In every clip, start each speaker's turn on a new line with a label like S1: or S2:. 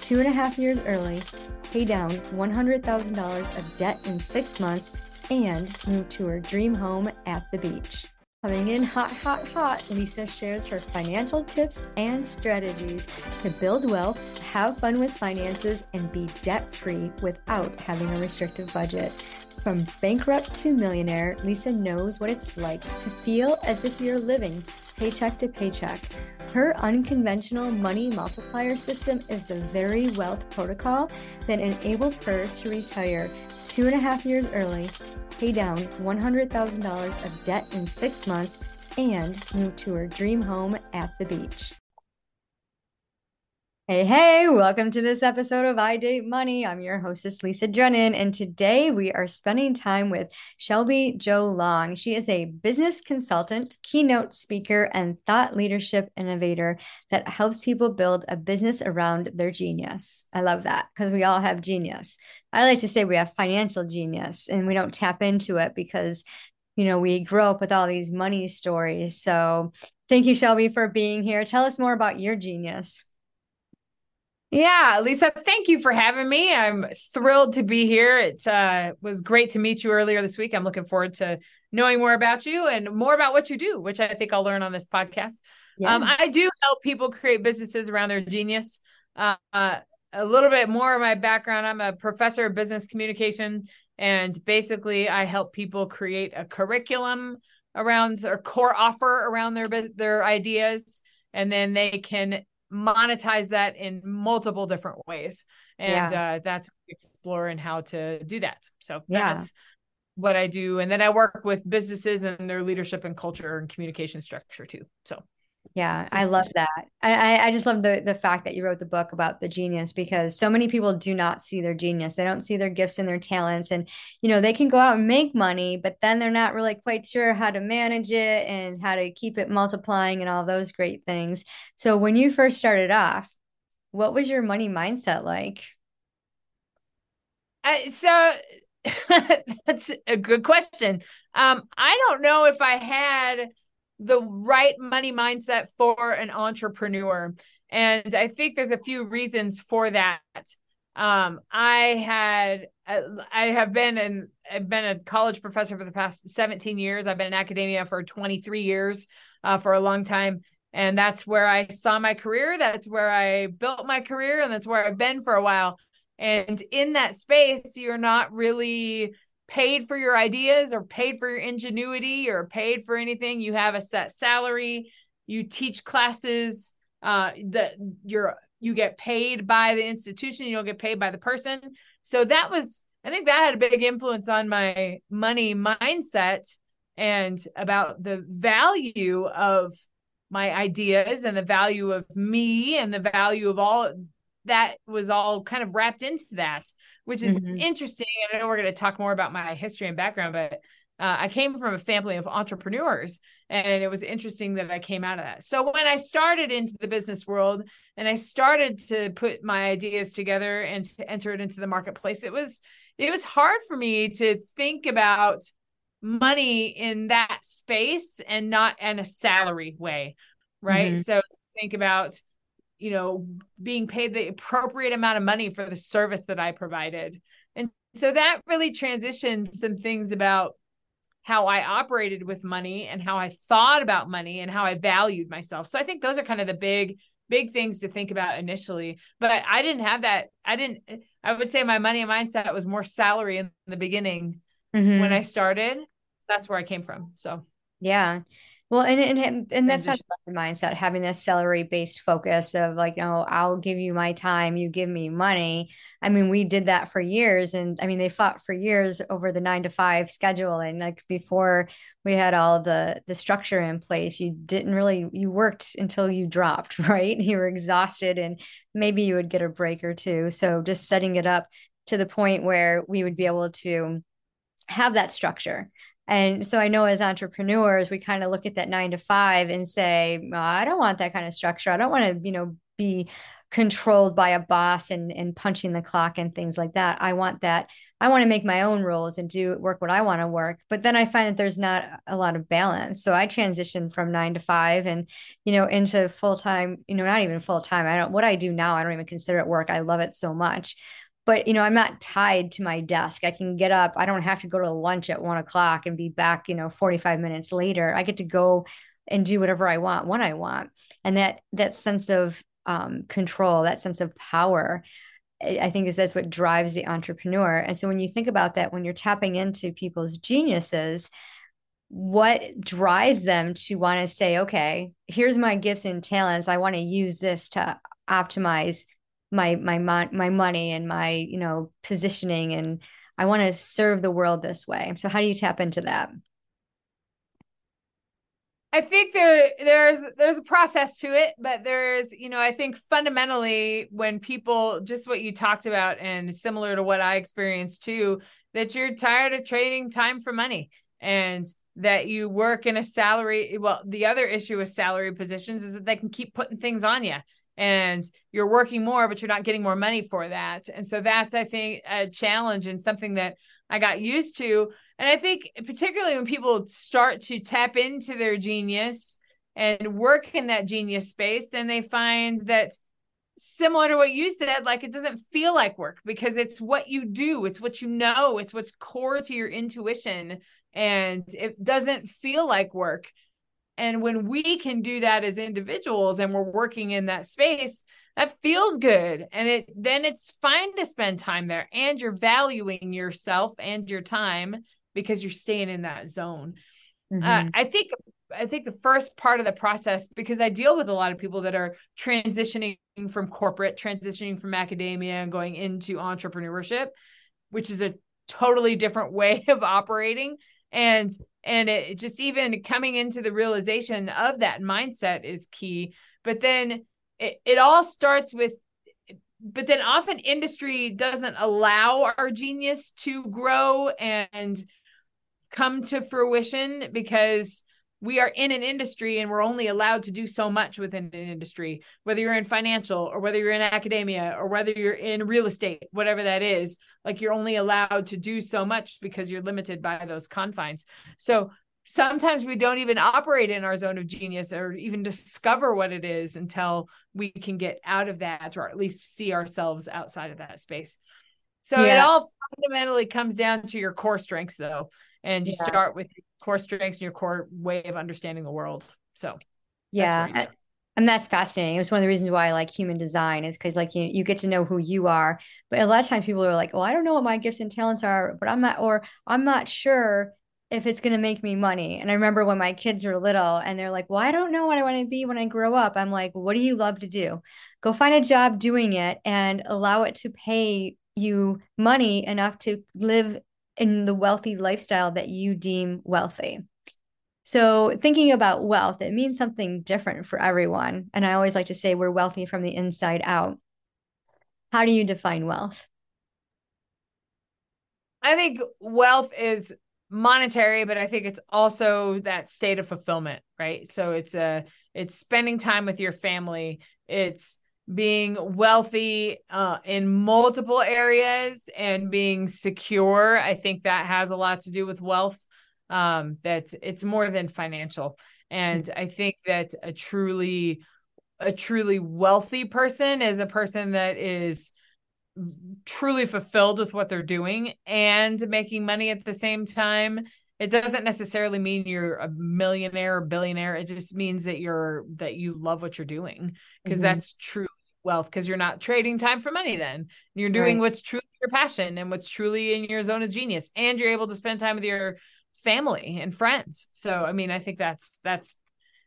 S1: two and a half years early pay down $100,000 of debt in six months, and move to her dream home at the beach. Coming in hot, hot, hot, Lisa shares her financial tips and strategies to build wealth, have fun with finances, and be debt free without having a restrictive budget. From bankrupt to millionaire, Lisa knows what it's like to feel as if you're living paycheck to paycheck her unconventional money multiplier system is the very wealth protocol that enabled her to retire two and a half years early, pay down $100,000 of debt in six months, and move to her dream home at the beach. Hey, hey, welcome to this episode of I Date Money. I'm your hostess, Lisa Drennon, and today we are spending time with Shelby Jo Long. She is a business consultant, keynote speaker, and thought leadership innovator that helps people build a business around their genius. I love that because we all have genius. I like to say we have financial genius and we don't tap into it because, you know, we grow up with all these money stories. So thank you, Shelby, for being here. Tell us more about your genius.
S2: Yeah, Lisa, thank you for having me. I'm thrilled to be here. It uh, was great to meet you earlier this week. I'm looking forward to knowing more about you and more about what you do, which I think I'll learn on this podcast. Yeah. Um, I do help people create businesses around their genius. Uh, a little bit more of my background I'm a professor of business communication, and basically, I help people create a curriculum around or core offer around their their ideas and then they can monetize that in multiple different ways and yeah. uh, that's exploring how to do that so yeah. that's what i do and then i work with businesses and their leadership and culture and communication structure too so
S1: yeah, I love that. I, I just love the the fact that you wrote the book about the genius because so many people do not see their genius. They don't see their gifts and their talents. And, you know, they can go out and make money, but then they're not really quite sure how to manage it and how to keep it multiplying and all those great things. So when you first started off, what was your money mindset like?
S2: Uh, so that's a good question. Um, I don't know if I had the right money mindset for an entrepreneur. And I think there's a few reasons for that. Um, I had, I have been in, I've been a college professor for the past 17 years. I've been in academia for 23 years, uh, for a long time. And that's where I saw my career. That's where I built my career. And that's where I've been for a while. And in that space, you're not really paid for your ideas or paid for your ingenuity or paid for anything. You have a set salary. You teach classes. Uh, that you're you get paid by the institution. You don't get paid by the person. So that was, I think, that had a big influence on my money mindset and about the value of my ideas and the value of me and the value of all that was all kind of wrapped into that which is mm-hmm. interesting. I know we're going to talk more about my history and background, but uh, I came from a family of entrepreneurs, and it was interesting that I came out of that. So when I started into the business world and I started to put my ideas together and to enter it into the marketplace, it was it was hard for me to think about money in that space and not in a salary way, right? Mm-hmm. So think about you know being paid the appropriate amount of money for the service that i provided. And so that really transitioned some things about how i operated with money and how i thought about money and how i valued myself. So i think those are kind of the big big things to think about initially. But i didn't have that i didn't i would say my money mindset was more salary in the beginning mm-hmm. when i started. That's where i came from so.
S1: Yeah well, and and and that's not the mindset having this salary based focus of like, you know, I'll give you my time, you give me money. I mean, we did that for years, and I mean, they fought for years over the nine to five schedule, and like before we had all the the structure in place, you didn't really you worked until you dropped, right? You were exhausted, and maybe you would get a break or two. So just setting it up to the point where we would be able to have that structure. And so I know as entrepreneurs, we kind of look at that nine to five and say, oh, I don't want that kind of structure. I don't want to, you know, be controlled by a boss and and punching the clock and things like that. I want that. I want to make my own rules and do work what I want to work. But then I find that there's not a lot of balance. So I transitioned from nine to five and you know into full time. You know, not even full time. I don't. What I do now, I don't even consider it work. I love it so much. But you know, I'm not tied to my desk. I can get up. I don't have to go to lunch at one o'clock and be back. You know, 45 minutes later. I get to go and do whatever I want when I want. And that that sense of um, control, that sense of power. I think is that's what drives the entrepreneur. And so when you think about that, when you're tapping into people's geniuses, what drives them to want to say, okay, here's my gifts and talents. I want to use this to optimize my my my money and my you know positioning, and I want to serve the world this way. So how do you tap into that?
S2: I think there there's there's a process to it, but there's you know I think fundamentally when people just what you talked about and similar to what I experienced too that you're tired of trading time for money and that you work in a salary well the other issue with salary positions is that they can keep putting things on you and you're working more but you're not getting more money for that. And so that's I think a challenge and something that I got used to. And I think particularly when people start to tap into their genius and work in that genius space, then they find that similar to what you said, like it doesn't feel like work because it's what you do, it's what you know, it's what's core to your intuition, and it doesn't feel like work. And when we can do that as individuals and we're working in that space, that feels good. And it then it's fine to spend time there and you're valuing yourself and your time because you're staying in that zone. Uh, mm-hmm. Uh, I think I think the first part of the process, because I deal with a lot of people that are transitioning from corporate, transitioning from academia and going into entrepreneurship, which is a totally different way of operating. And and it just even coming into the realization of that mindset is key. But then it, it all starts with but then often industry doesn't allow our genius to grow and come to fruition because we are in an industry and we're only allowed to do so much within an industry whether you're in financial or whether you're in academia or whether you're in real estate whatever that is like you're only allowed to do so much because you're limited by those confines. So sometimes we don't even operate in our zone of genius or even discover what it is until we can get out of that or at least see ourselves outside of that space. So yeah. it all fundamentally comes down to your core strengths though and you yeah. start with your core strengths and your core way of understanding the world. So
S1: yeah. And that's fascinating. It was one of the reasons why I like human design is because like you you get to know who you are. But a lot of times people are like, "Well, I don't know what my gifts and talents are, but I'm not or I'm not sure if it's going to make me money." And I remember when my kids were little and they're like, "Well, I don't know what I want to be when I grow up." I'm like, "What do you love to do? Go find a job doing it and allow it to pay you money enough to live in the wealthy lifestyle that you deem wealthy. So, thinking about wealth, it means something different for everyone. And I always like to say we're wealthy from the inside out. How do you define wealth?
S2: I think wealth is monetary, but I think it's also that state of fulfillment, right? So it's a it's spending time with your family. It's being wealthy uh, in multiple areas and being secure i think that has a lot to do with wealth um, that it's more than financial. And i think that a truly a truly wealthy person is a person that is truly fulfilled with what they're doing and making money at the same time. It doesn't necessarily mean you're a millionaire or billionaire. It just means that you're that you love what you're doing because mm-hmm. that's true wealth because you're not trading time for money then you're doing right. what's truly your passion and what's truly in your zone of genius and you're able to spend time with your family and friends so i mean i think that's that's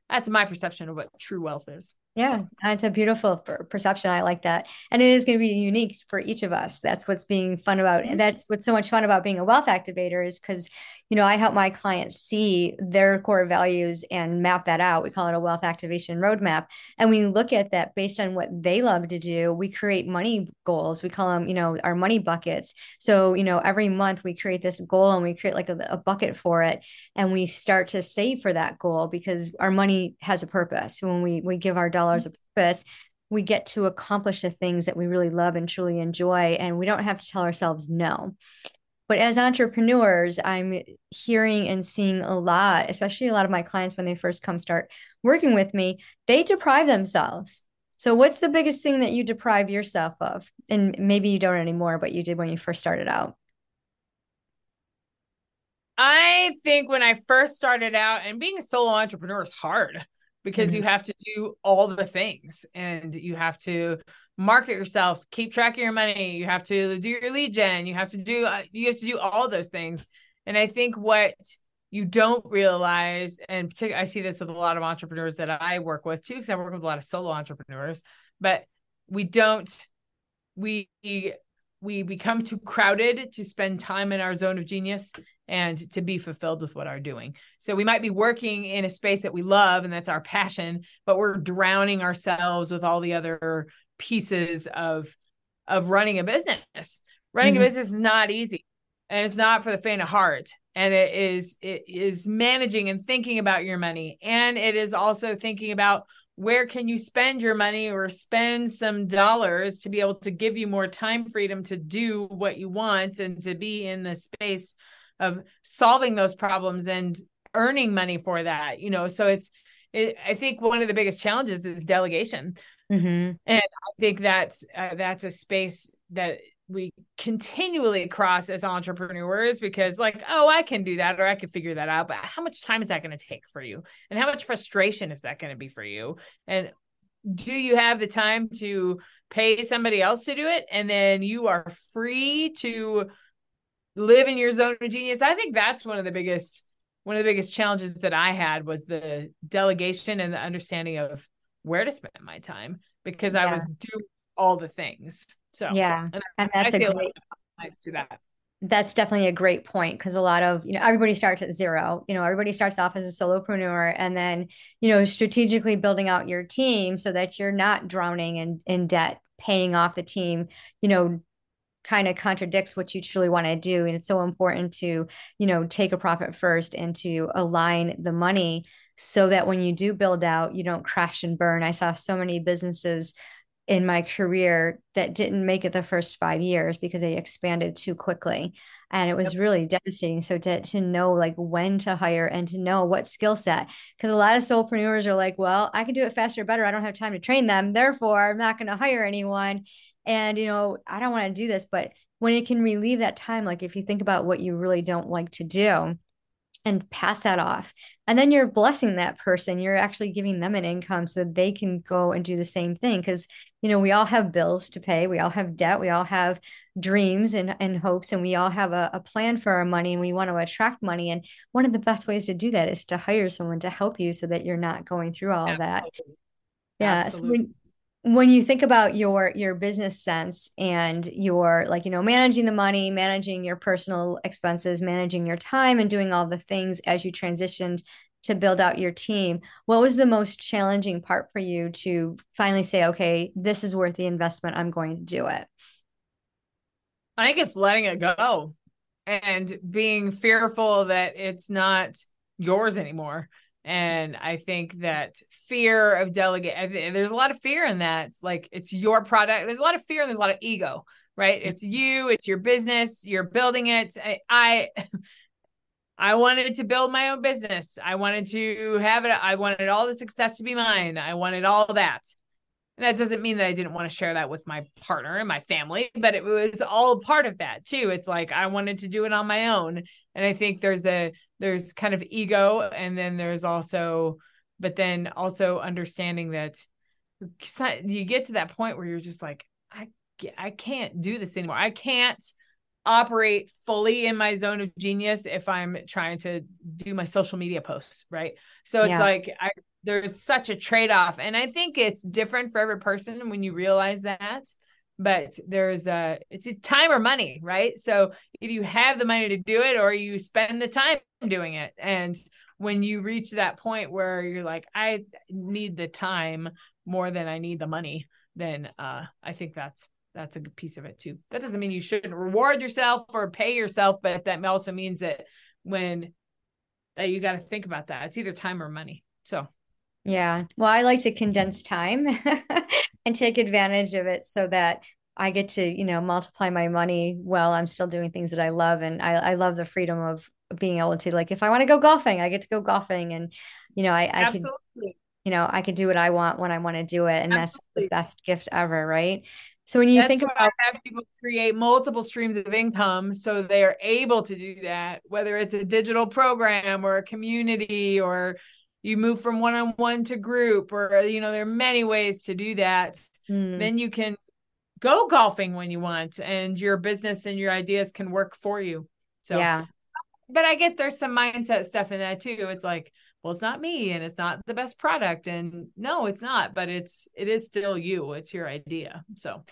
S2: that's my perception of what true wealth is
S1: Yeah, it's a beautiful perception. I like that. And it is going to be unique for each of us. That's what's being fun about. And that's what's so much fun about being a wealth activator is because, you know, I help my clients see their core values and map that out. We call it a wealth activation roadmap. And we look at that based on what they love to do. We create money goals. We call them, you know, our money buckets. So, you know, every month we create this goal and we create like a, a bucket for it. And we start to save for that goal because our money has a purpose. When we, we give our dollars a purpose, we get to accomplish the things that we really love and truly enjoy. And we don't have to tell ourselves no. But as entrepreneurs, I'm hearing and seeing a lot, especially a lot of my clients when they first come start working with me, they deprive themselves. So, what's the biggest thing that you deprive yourself of? And maybe you don't anymore, but you did when you first started out.
S2: I think when I first started out, and being a solo entrepreneur is hard because mm-hmm. you have to do all the things and you have to market yourself keep track of your money. You have to do your lead gen. You have to do uh, you have to do all those things. And i think what you don't realize and i see this with a lot of entrepreneurs that i work with too because i work with a lot of solo entrepreneurs but we don't we we become too crowded to spend time in our zone of genius and to be fulfilled with what are doing. So we might be working in a space that we love and that's our passion, but we're drowning ourselves with all the other pieces of of running a business. Running mm-hmm. a business is not easy and it's not for the faint of heart and it is it is managing and thinking about your money and it is also thinking about where can you spend your money or spend some dollars to be able to give you more time freedom to do what you want and to be in the space of solving those problems and earning money for that you know so it's it, i think one of the biggest challenges is delegation mm-hmm. and i think that's uh, that's a space that we continually cross as entrepreneurs because like oh i can do that or i can figure that out but how much time is that going to take for you and how much frustration is that going to be for you and do you have the time to pay somebody else to do it and then you are free to live in your zone of genius. I think that's one of the biggest one of the biggest challenges that I had was the delegation and the understanding of where to spend my time because yeah. I was doing all the things. So
S1: yeah, and, and that's I a great to that. That's definitely a great point because a lot of you know everybody starts at zero. You know everybody starts off as a solopreneur and then you know strategically building out your team so that you're not drowning in in debt, paying off the team. You know kind of contradicts what you truly want to do and it's so important to you know take a profit first and to align the money so that when you do build out you don't crash and burn. I saw so many businesses in my career that didn't make it the first five years because they expanded too quickly. And it was yep. really devastating. So to, to know like when to hire and to know what skill set because a lot of solopreneurs are like well i can do it faster better. I don't have time to train them. Therefore i'm not going to hire anyone. And you know i don't want to do this. But when it can relieve that time like if you think about what you really don't like to do and pass that off. And then you're blessing that person. You're actually giving them an income so they can go and do the same thing. Because you know we all have bills to pay. We all have debt. We all have dreams and, and hopes and we all have a, a plan for our money and we want to attract money. And one of the best ways to do that is to hire someone to help you so that you're not going through all Absolutely. that yeah Absolutely. So when, when you think about your your business sense and your like you know managing the money managing your personal expenses managing your time and doing all the things as you transitioned to build out your team what was the most challenging part for you to finally say okay this is worth the investment. I'm going to do it
S2: i think it's letting it go and being fearful that it's not yours anymore and i think that fear of delegate there's a lot of fear in that. Like it's your product there's a lot of fear and there's a lot of ego right? Mm-hmm. it's you it's your business you're building it. I i, I wanted to build my own business. I wanted to have it i wanted all the success to be mine. I wanted all that and that doesn't mean that I didn't want to share that with my partner and my family, but it was all part of that too. It's like I wanted to do it on my own. And I think there's a there's kind of ego and then there's also but then also understanding that you get to that point where you're just like I I can't do this anymore. I can't operate fully in my zone of genius if I'm trying to do my social media posts, right? So it's yeah. like I there's such a trade-off and i think it's different for every person when you realize that but there's a it's a time or money right? So if you have the money to do it or you spend the time doing it and when you reach that point where you're like i need the time more than i need the money then uh i think that's that's a good piece of it too. That doesn't mean you shouldn't reward yourself or pay yourself but that also means that when that you got to think about that. It's either time or money. So
S1: yeah. Well, I like to condense time and take advantage of it so that I get to, you know, multiply my money while I'm still doing things that I love. And I, I love the freedom of being able to, like, if I want to go golfing, I get to go golfing. And, you know, I, I can, you know, I can do what I want when I want to do it. And Absolutely. that's the best gift ever. Right. So when you That's think about
S2: I have people create multiple streams of income so they are able to do that, whether it's a digital program or a community or you move from one-on-one to group or you know there are many ways to do that. Mm. then you can go golfing when you want and your business and your ideas can work for you. So yeah. but i get there's some mindset stuff in that too. It's like well it's not me and it's not the best product and no it's not but it's it is still you. It's your idea. So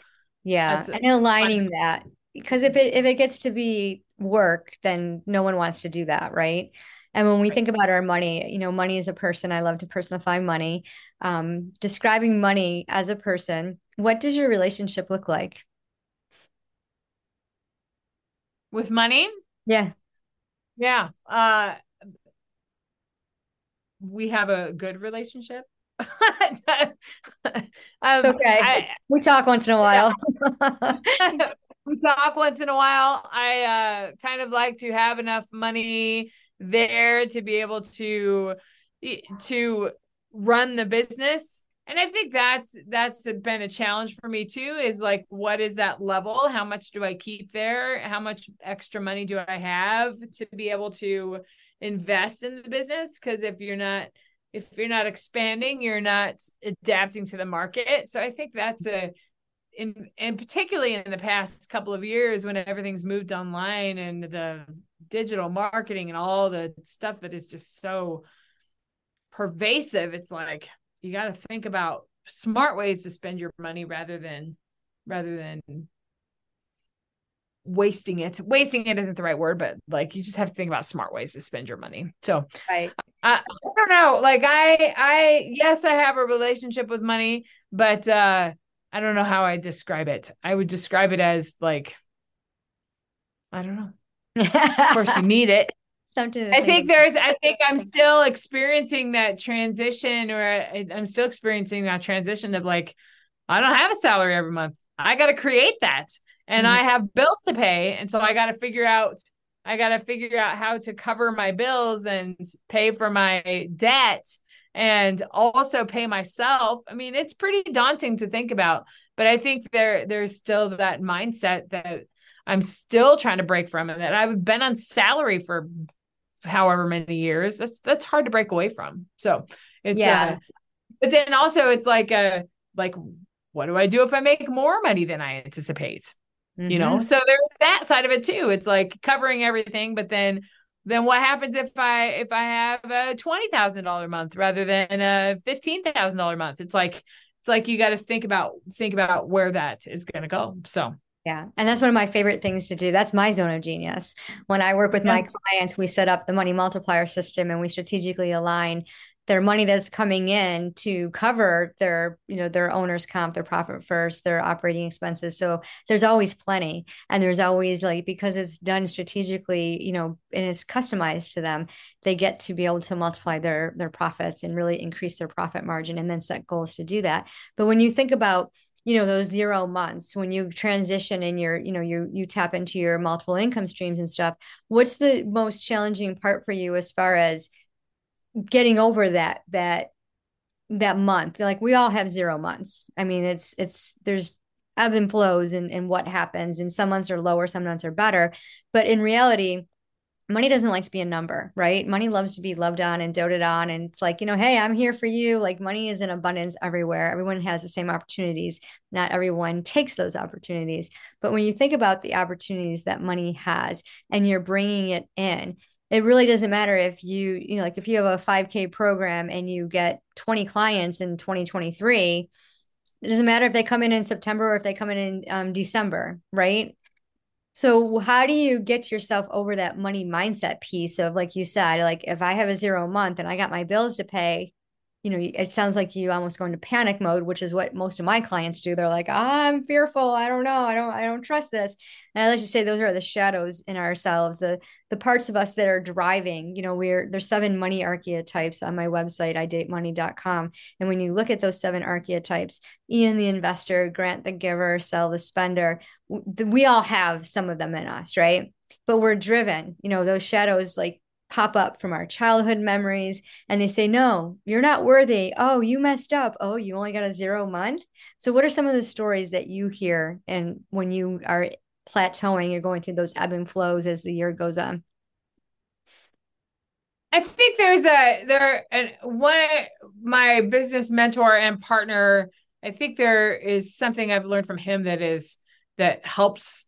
S1: yeah and aligning that because if it if it gets to be work then no one wants to do that right and when we right. think about our money, you know, money is a person. I love to personify money. Um, describing money as a person, what does your relationship look like?
S2: With money?
S1: Yeah.
S2: Yeah. Uh, we have a good relationship. um,
S1: it's okay. I, we talk once in a while.
S2: we talk once in a while. I uh, kind of like to have enough money there to be able to to run the business. And i think that's that's been a challenge for me too is like what is that level? How much do i keep there? How much extra money do i have to be able to invest in the business? Because if you're not if you're not expanding you're not adapting to the market. So i think that's a in and particularly in the past couple of years when everything's moved online and the digital marketing and all the stuff that is just so pervasive it's like you got to think about smart ways to spend your money rather than rather than wasting it. Wasting it isn't the right word but like you just have to think about smart ways to spend your money. So
S1: right.
S2: I, I don't know. Like i i yes i have a relationship with money but uh i don't know how i describe it. I would describe it as like i don't know of course, you need it. Something. I think there's. I think I'm still experiencing that transition, or I'm still experiencing that transition of like, I don't have a salary every month. I got to create that, and mm-hmm. I have bills to pay, and so I got to figure out. I got to figure out how to cover my bills and pay for my debt and also pay myself. I mean, it's pretty daunting to think about, but I think there there's still that mindset that I'm still trying to break from it. I've been on salary for however many years. That's that's hard to break away from. So it's yeah. Uh, but then also it's like a like what do I do if I make more money than I anticipate? Mm-hmm. You know, mm-hmm. so there's that side of it too. It's like covering everything, but then then what happens if I if I have a twenty thousand dollar month rather than a fifteen thousand dollar month? It's like it's like you got to think about think about where that is going to go. So
S1: yeah. And that's one of my favorite things to do. That's my zone of genius. When I work with yeah. my clients, we set up the money multiplier system and we strategically align their money that's coming in to cover their, you know, their owner's comp, their profit first, their operating expenses. So there's always plenty. And there's always like, because it's done strategically, you know, and it's customized to them, they get to be able to multiply their their profits and really increase their profit margin and then set goals to do that. But when you think about you know those zero months when you transition and you're you know you you tap into your multiple income streams and stuff what's the most challenging part for you as far as getting over that that that month? Like we all have zero months. I mean it's it's there's ebb and flows and and what happens and some months are lower some months are better. But in reality money doesn't like to be a number, right? Money loves to be loved on and doted on. And it's like, you know, hey, I'm here for you. Like money is in abundance everywhere. Everyone has the same opportunities. Not everyone takes those opportunities. But when you think about the opportunities that money has and you're bringing it in, it really doesn't matter if you you know like if you have a 5k program and you get 20 clients in 2023 it doesn't matter if they come in in september or if they come in in um, december right so how do you get yourself over that money mindset piece of like you said like if i have a zero month and i got my bills to pay you know, it sounds like you almost go into panic mode, which is what most of my clients do. They're like, I'm fearful. I don't know. I don't, I don't trust this. And I like to say those are the shadows in ourselves, the the parts of us that are driving. You know, we're there's seven money archetypes on my website, idatemoney.com. And when you look at those seven archetypes, Ian the investor, Grant the giver, Sell the spender, we all have some of them in us, right? But we're driven, you know, those shadows like pop up from our childhood memories and they say no you're not worthy. Oh you messed up. Oh you only got a zero month. So what are some of the stories that you hear and when you are plateauing you're going through those ebb and flows as the year goes on?
S2: I think there's a there and one my business mentor and partner i think there is something i've learned from him that is that helps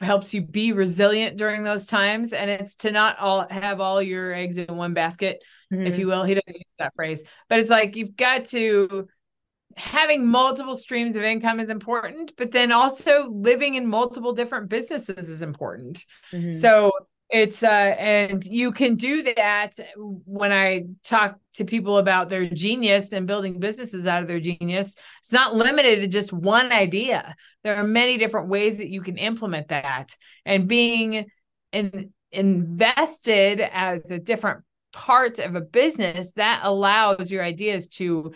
S2: helps you be resilient during those times and it's to not all have all your eggs in one basket mm-hmm. if you will he doesn't use that phrase but it's like you've got to having multiple streams of income is important but then also living in multiple different businesses is important mm-hmm. so it's uh and you can do that when i talk to people about their genius and building businesses out of their genius. It's not limited to just one idea. There are many different ways that you can implement that. And being in, invested as a different part of a business that allows your ideas to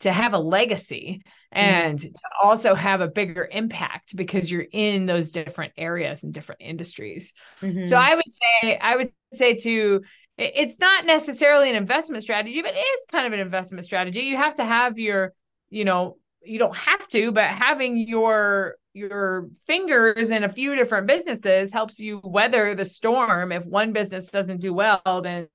S2: to have a legacy Mm-hmm. and mm-hmm. to also have a bigger impact because you're in those different areas and different industries. Mm-hmm. So I would say I would say to it's not necessarily an investment strategy, but it is kind of an investment strategy. You have to have your, you know, you don't have to, but having your your fingers in a few different businesses helps you weather the storm. If one business doesn't do well, then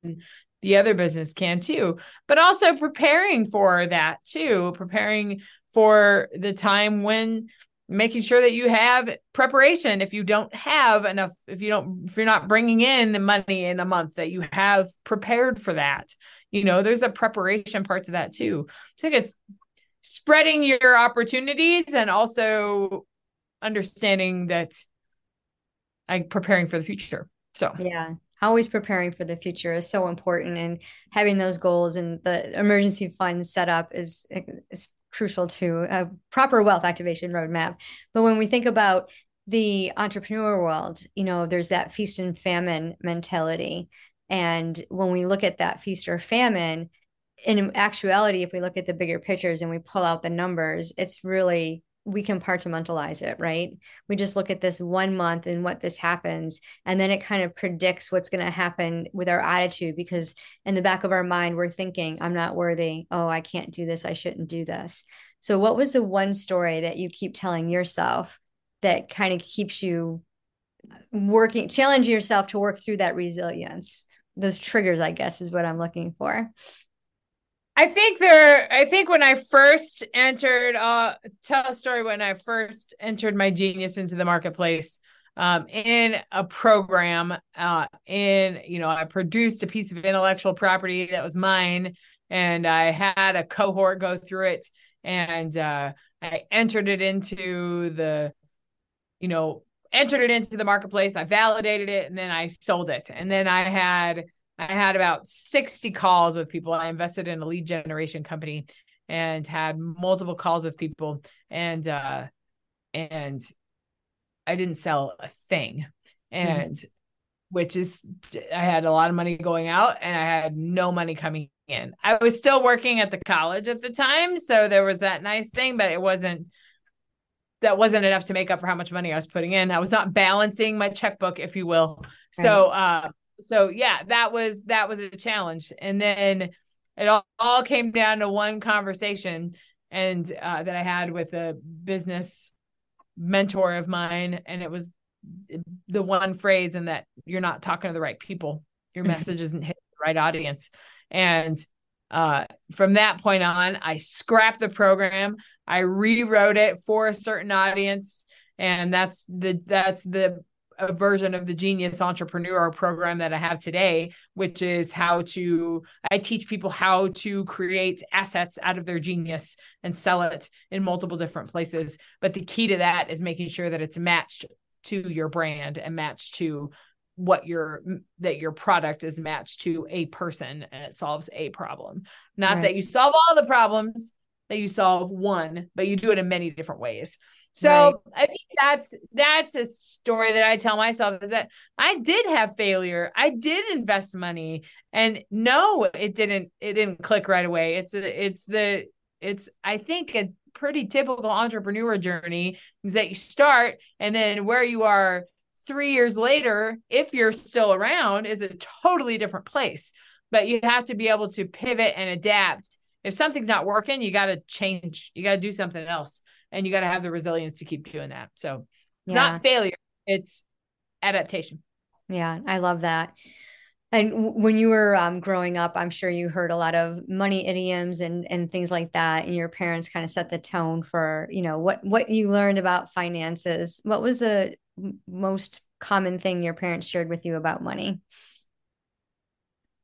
S2: the other business can too. But also preparing for that too, preparing for the time when making sure that you have preparation. If you don't have enough if you don't if you're not bringing in the money in a month that you have prepared for that you know there's a preparation part to that too. So i guess spreading your opportunities and also understanding that like preparing for the future. So
S1: yeah always preparing for the future is so important and having those goals and the emergency fund set up is, is crucial to a proper wealth activation roadmap. But when we think about the entrepreneur world, you know, there's that feast and famine mentality. And when we look at that feast or famine, in actuality, if we look at the bigger pictures and we pull out the numbers, it's really we compartmentalize it, right? We just look at this one month and what this happens. And then it kind of predicts what's going to happen with our attitude because in the back of our mind, we're thinking, I'm not worthy. Oh, I can't do this. I shouldn't do this. So, what was the one story that you keep telling yourself that kind of keeps you working, challenging yourself to work through that resilience? Those triggers, I guess, is what I'm looking for.
S2: I think there. I think when I first entered, uh, tell a story when I first entered my genius into the marketplace. Um, in a program, uh, in you know, I produced a piece of intellectual property that was mine, and I had a cohort go through it, and uh, I entered it into the, you know, entered it into the marketplace. I validated it, and then I sold it, and then I had I had about 60 calls with people. I invested in a lead generation company and had multiple calls with people and uh and I didn't sell a thing. And mm-hmm. which is I had a lot of money going out and I had no money coming in. I was still working at the college at the time, so there was that nice thing, but it wasn't that wasn't enough to make up for how much money I was putting in. I was not balancing my checkbook, if you will. Right. So uh so yeah, that was that was a challenge. And then it all, all came down to one conversation and uh, that I had with a business mentor of mine, and it was the one phrase in that you're not talking to the right people. Your message isn't hitting the right audience. And uh, from that point on, I scrapped the program. I rewrote it for a certain audience, and that's the that's the a version of the genius entrepreneur program that i have today which is how to i teach people how to create assets out of their genius and sell it in multiple different places. But the key to that is making sure that it's matched to your brand and matched to what your that your product is matched to a person and it solves a problem. Not right. that you solve all the problems that you solve one but you do it in many different ways so right. i think that's that's a story that i tell myself is that i did have failure i did invest money and no it didn't it didn't click right away it's a, it's the it's i think a pretty typical entrepreneur journey is that you start and then where you are three years later, if you're still around, is a totally different place. But you have to be able to pivot and adapt. If something's not working, you got to change. You got to do something else. And you got to have the resilience to keep doing that. So it's yeah. not failure, it's adaptation.
S1: Yeah, I love that. And when you were um, growing up, I'm sure you heard a lot of money idioms and and things like that. And your parents kind of set the tone for you know what what you learned about finances. What was the most common thing your parents shared with you about money?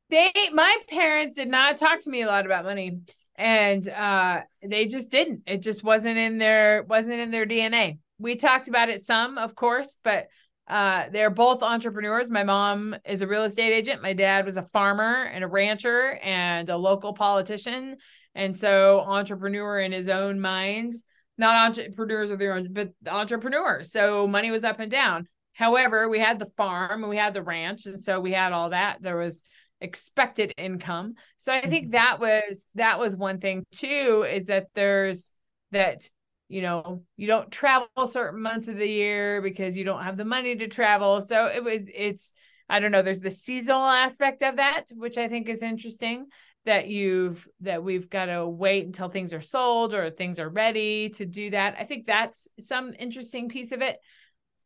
S2: They, my parents did not talk to me a lot about money, and uh, they just didn't. It just wasn't in their wasn't in their DNA. We talked about it some, of course, but uh, they're both entrepreneurs. My mom is a real estate agent. My dad was a farmer and a rancher and a local politician. And so, entrepreneur in his own mind not entrepreneurs of their own, but entrepreneurs. So money was up and down. However, we had the farm and we had the ranch, and so we had all that. There was expected income. So I think mm-hmm. that was that was one thing too, is that there's that you know you don't travel certain months of the year because you don't have the money to travel. So it was it's I don't know. There's the seasonal aspect of that, which I think is interesting that you've that we've got to wait until things are sold or things are ready to do that. I think that's some interesting piece of it.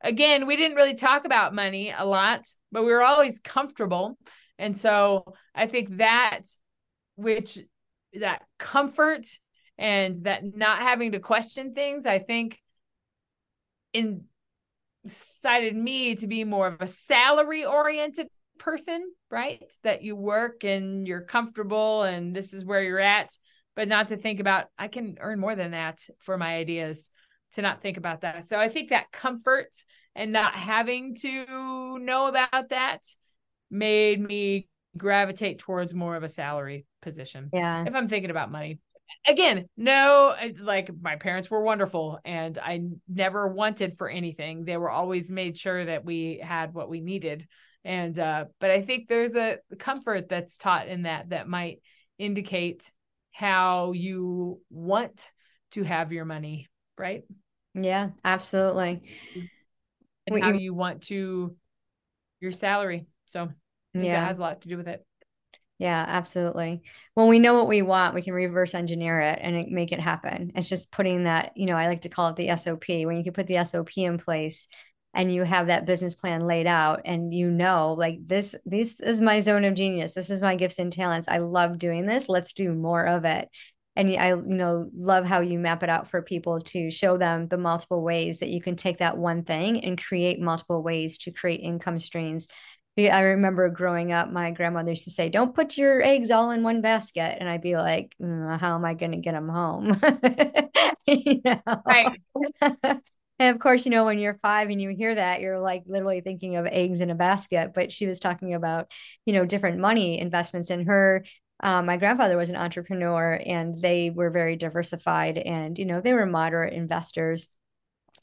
S2: Again, we didn't really talk about money a lot, but we were always comfortable. And so I think that which that comfort and that not having to question things, I think incited me to be more of a salary oriented person, right? That you work and you're comfortable and this is where you're at, but not to think about, I can earn more than that for my ideas, to not think about that. So I think that comfort and not having to know about that made me gravitate towards more of a salary position.
S1: Yeah.
S2: If I'm thinking about money. Again, no, like my parents were wonderful and I never wanted for anything. They were always made sure that we had what we needed and uh but i think there's a comfort that's taught in that that might indicate how you want to have your money right
S1: yeah absolutely
S2: and what how you, you want to your salary so yeah it has a lot to do with it
S1: yeah, absolutely. When we know what we want, we can reverse engineer it and make it happen. It's just putting that, you know, I like to call it the SOP. When you can put the SOP in place, and you have that business plan laid out and you know like this this is my zone of genius this is my gifts and talents i love doing this let's do more of it and i you know love how you map it out for people to show them the multiple ways that you can take that one thing and create multiple ways to create income streams I remember growing up, my grandmother used to say, "Don't put your eggs all in one basket," and I'd be like, mm, "How am I going to get them home?" you know? Right. And of course, you know, when you're five and you hear that, you're like literally thinking of eggs in a basket. But she was talking about, you know, different money investments in her. Um, my grandfather was an entrepreneur and they were very diversified and, you know, they were moderate investors.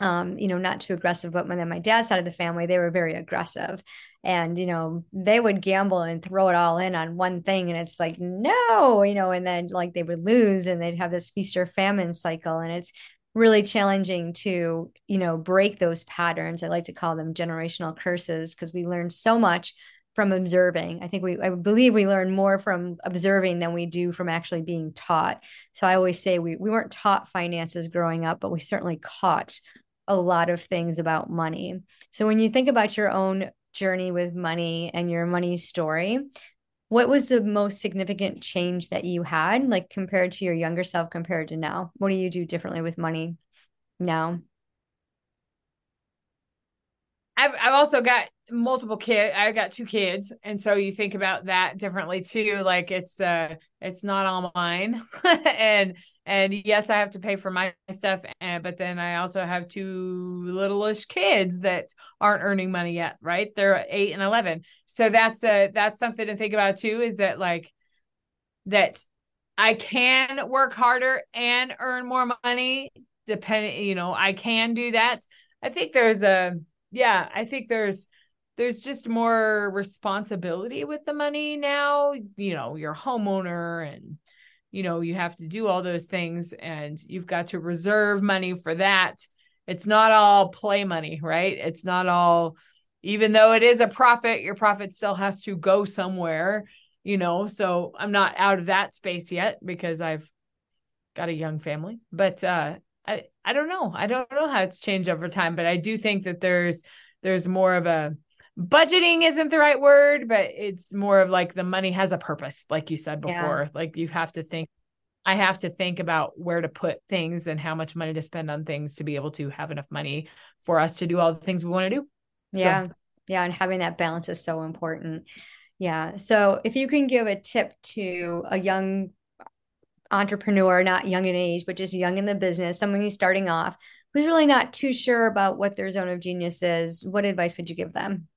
S1: Um, you know, not too aggressive, but when then my dad's side of the family, they were very aggressive. And, you know, they would gamble and throw it all in on one thing. And it's like, no, you know, and then like they would lose and they'd have this feast or famine cycle. And it's really challenging to you know break those patterns i like to call them generational curses because we learn so much from observing i think we i believe we learn more from observing than we do from actually being taught so i always say we, we weren't taught finances growing up but we certainly caught a lot of things about money so when you think about your own journey with money and your money story what was the most significant change that you had like compared to your younger self compared to now what do you do differently with money now
S2: I've I've also got multiple kids. I've got two kids, and so you think about that differently too. Like it's uh, it's not all mine, and and yes, I have to pay for my stuff, and but then I also have two littleish kids that aren't earning money yet. Right? They're eight and eleven, so that's a that's something to think about too. Is that like that I can work harder and earn more money. Depending, you know, I can do that. I think there's a yeah, I think there's there's just more responsibility with the money now. You know, you're homeowner and you know, you have to do all those things and you've got to reserve money for that. It's not all play money, right? It's not all even though it is a profit, your profit still has to go somewhere, you know. So I'm not out of that space yet because I've got a young family. But uh I I don't know. I don't know how it's changed over time, but I do think that there's there's more of a budgeting isn't the right word, but it's more of like the money has a purpose, like you said before. Yeah. Like you have to think I have to think about where to put things and how much money to spend on things to be able to have enough money for us to do all the things we want to do.
S1: Yeah. So. Yeah. And having that balance is so important. Yeah. So if you can give a tip to a young entrepreneur, not young in age, but just young in the business, someone who's starting off, who's really not too sure about what their zone of genius is, what advice would you give them?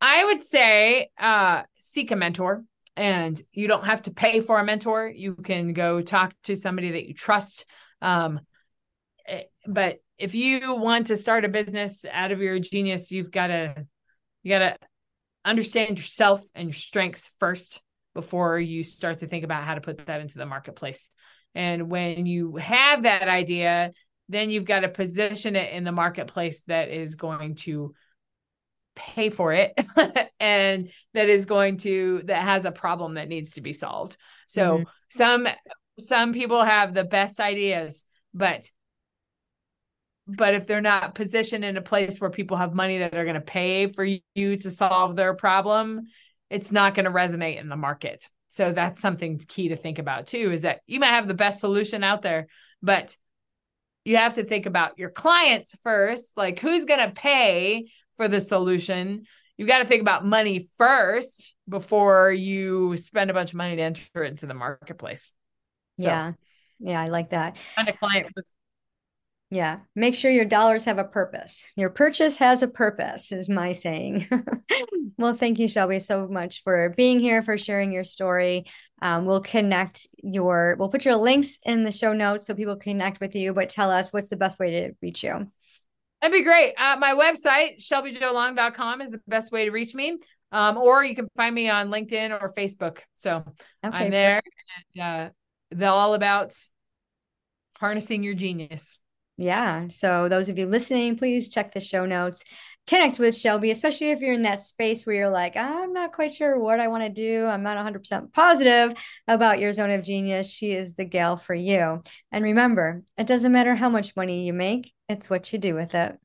S2: I would say uh, seek a mentor. And you don't have to pay for a mentor. You can go talk to somebody that you trust. Um, eh, but if you want to start a business out of your genius, you've got to you got to understand yourself and your strengths first before you start to think about how to put that into the marketplace. And when you have that idea, then you've got to position it in the marketplace that is going to pay for it and that is going to that has a problem that needs to be solved. So mm-hmm. some some people have the best ideas, but but if they're not positioned in a place where people have money that are going to pay for you to solve their problem, it's not going to resonate in the market. So that's something key to think about too is that you might have the best solution out there, but you have to think about your clients first, like who's going to pay for the solution. You've got to think about money first before you spend a bunch of money to enter into the marketplace.
S1: So, yeah. Yeah, I like that.
S2: Find a client with
S1: yeah. Make sure your dollars have a purpose. Your purchase has a purpose, is my saying. well, thank you, Shelby, so much for being here, for sharing your story. Um, we'll connect your, we'll put your links in the show notes so people connect with you, but tell us what's the best way to reach you.
S2: That'd be great. Uh, my website, shelbyjolong.com, is the best way to reach me. Um, or you can find me on LinkedIn or Facebook. So okay, I'm there. And, uh, they're all about harnessing your genius.
S1: Yeah. So, those of you listening, please check the show notes. Connect with Shelby, especially if you're in that space where you're like, I'm not quite sure what I want to do. I'm not 100% positive about your zone of genius. She is the gal for you. And remember, it doesn't matter how much money you make, it's what you do with it.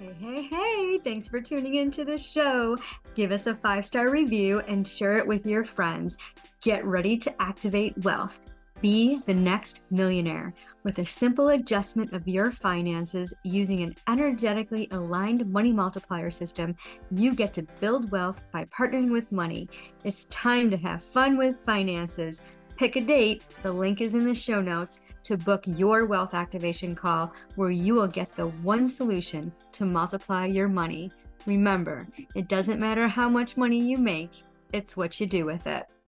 S1: Hey, hey, hey, thanks for tuning into the show. Give us a five star review and share it with your friends. Get ready to activate wealth. Be the next millionaire with a simple adjustment of your finances using an energetically aligned money multiplier system. You get to build wealth by partnering with money. It's time to have fun with finances. Pick a date, the link is in the show notes to book your wealth activation call where you will get the one solution to multiply your money. Remember, it doesn't matter how much money you make, it's what you do with it.